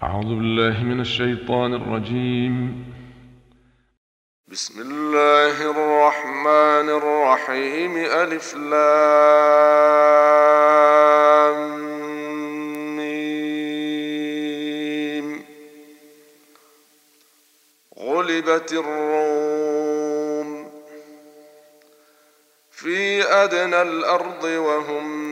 أعوذ بالله من الشيطان الرجيم. بسم الله الرحمن الرحيم. ألف لام ميم. غلبت الروم في أدنى الأرض وهم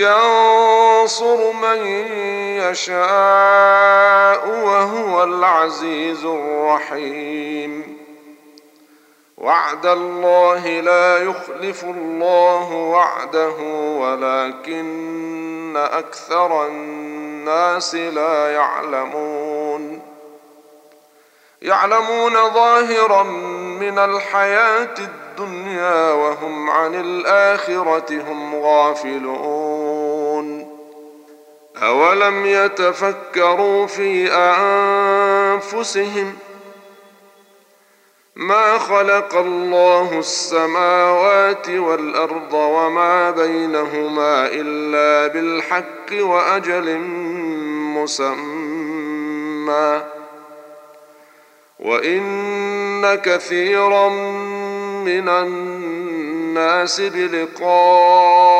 ينصر من يشاء وهو العزيز الرحيم. وعد الله لا يخلف الله وعده ولكن أكثر الناس لا يعلمون. يعلمون ظاهرا من الحياة الدنيا وهم عن الآخرة هم غافلون. أولم يتفكروا في أنفسهم ما خلق الله السماوات والأرض وما بينهما إلا بالحق وأجل مسمى وإن كثيرا من الناس بلقاء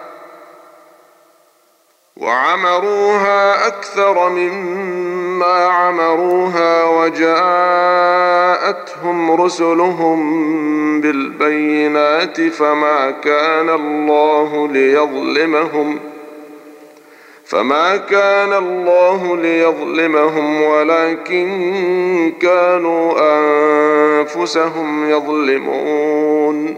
وعمروها أكثر مما عمروها وجاءتهم رسلهم بالبينات فما كان الله ليظلمهم ۖ فما كان الله ليظلمهم ولكن كانوا أنفسهم يظلمون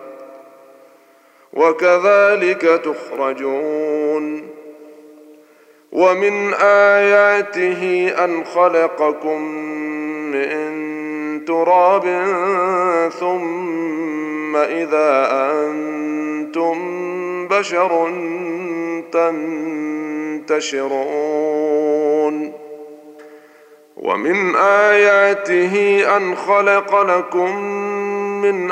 وكذلك تخرجون. ومن آياته أن خلقكم من تراب ثم إذا أنتم بشر تنتشرون. ومن آياته أن خلق لكم من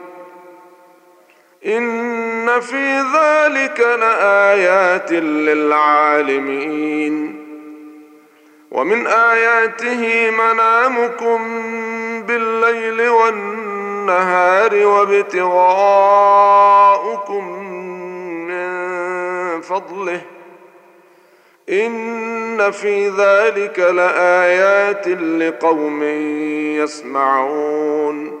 إن في ذلك لآيات للعالمين. ومن آياته منامكم بالليل والنهار وابتغاؤكم من فضله. إن في ذلك لآيات لقوم يسمعون.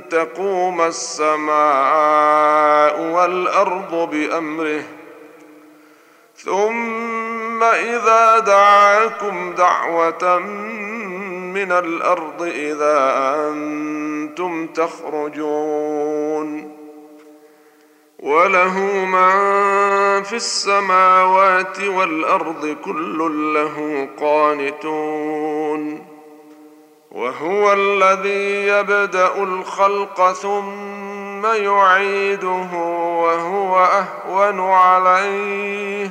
تقوم السماء والأرض بأمره. ثم إذا دعاكم دعوة من الأرض إذا أنتم تخرجون. وله من في السماوات والأرض كل له قانتون. وهو الذي يبدأ الخلق ثم يعيده وهو أهون عليه.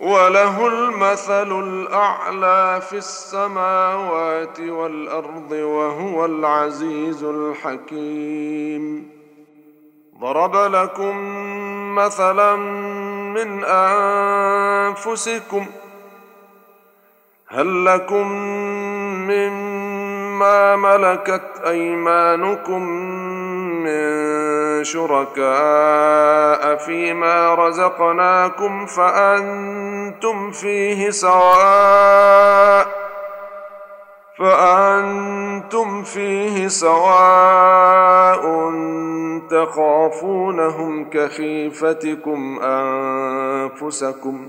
وله المثل الأعلى في السماوات والأرض وهو العزيز الحكيم. ضرب لكم مثلا من أنفسكم. هل لكم مما ملكت أيمانكم من شركاء فيما رزقناكم فأنتم فيه سواء فأنتم فيه سواء تخافونهم كخيفتكم أنفسكم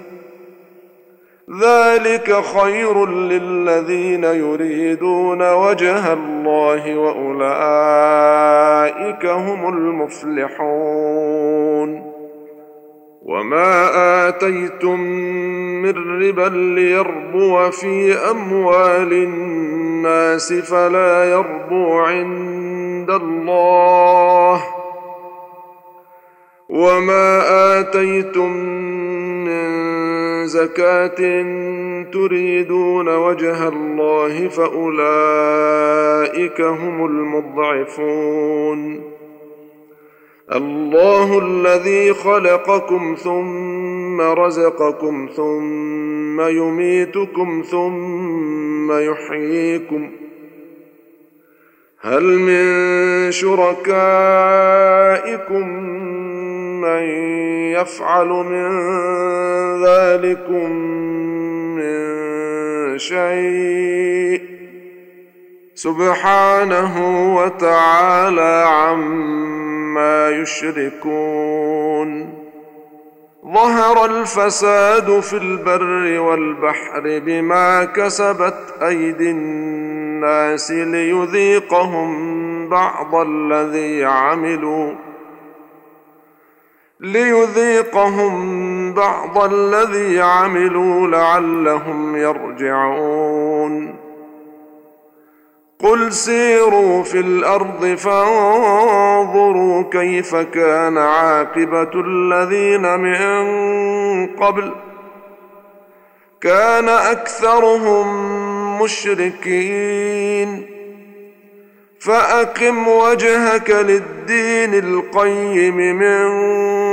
ذلك خير للذين يريدون وجه الله وأولئك هم المفلحون. وما آتيتم من ربا ليربو في أموال الناس فلا يربو عند الله. وما آتيتم من زكاه تريدون وجه الله فاولئك هم المضعفون الله الذي خلقكم ثم رزقكم ثم يميتكم ثم يحييكم هل من شركائكم من يفعل من ذلكم من شيء سبحانه وتعالى عما يشركون ظهر الفساد في البر والبحر بما كسبت أيدي الناس ليذيقهم بعض الذي عملوا ليذيقهم بعض الذي عملوا لعلهم يرجعون. قل سيروا في الأرض فانظروا كيف كان عاقبة الذين من قبل. كان أكثرهم مشركين. فأقم وجهك للدين القيم من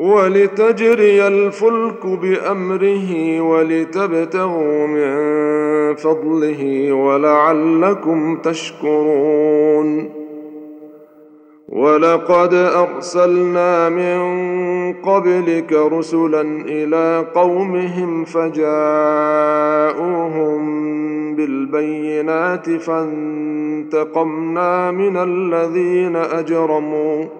ولتجري الفلك بأمره ولتبتغوا من فضله ولعلكم تشكرون. ولقد أرسلنا من قبلك رسلا إلى قومهم فجاءوهم بالبينات فانتقمنا من الذين أجرموا.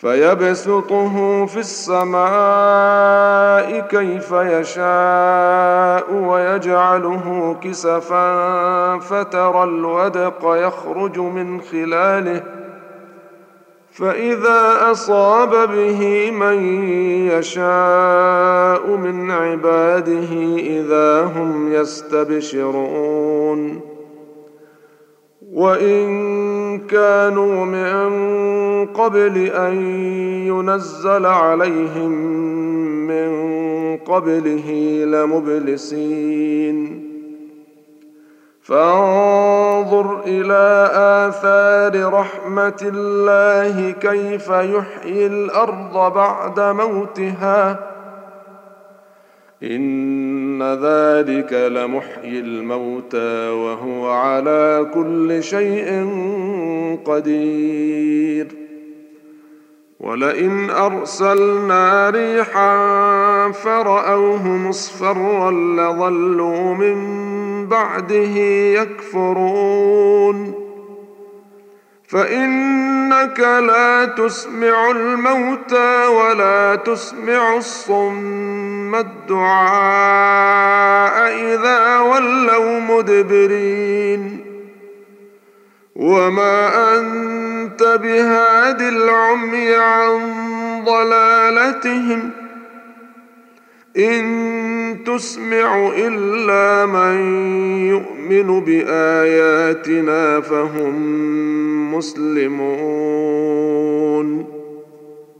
فيبسطه في السماء كيف يشاء ويجعله كسفا فترى الودق يخرج من خلاله. فإذا أصاب به من يشاء من عباده إذا هم يستبشرون. وإن كانوا من قبل أن ينزل عليهم من قبله لمبلسين. فانظر إلى آثار رحمة الله كيف يحيي الأرض بعد موتها. ان ذلك لمحيي الموتى وهو على كل شيء قدير. ولئن ارسلنا ريحا فراوه مصفرا لظلوا من بعده يكفرون. فانك لا تسمع الموتى ولا تسمع الصم. الدعاء إذا ولوا مدبرين. وما انت بهاد العمي عن ضلالتهم ان تسمع الا من يؤمن باياتنا فهم مسلمون.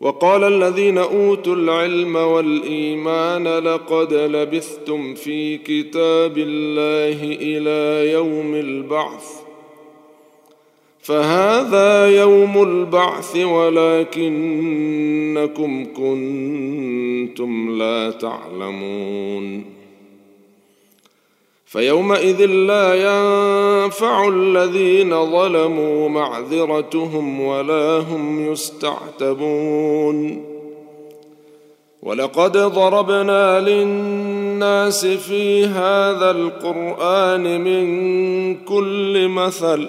وقال الذين أوتوا العلم والإيمان لقد لبثتم في كتاب الله إلى يوم البعث. فهذا يوم البعث ولكنكم كنتم لا تعلمون. فيومئذ لا ينفع الذين ظلموا معذرتهم ولا هم يستعتبون. ولقد ضربنا للناس في هذا القرآن من كل مثل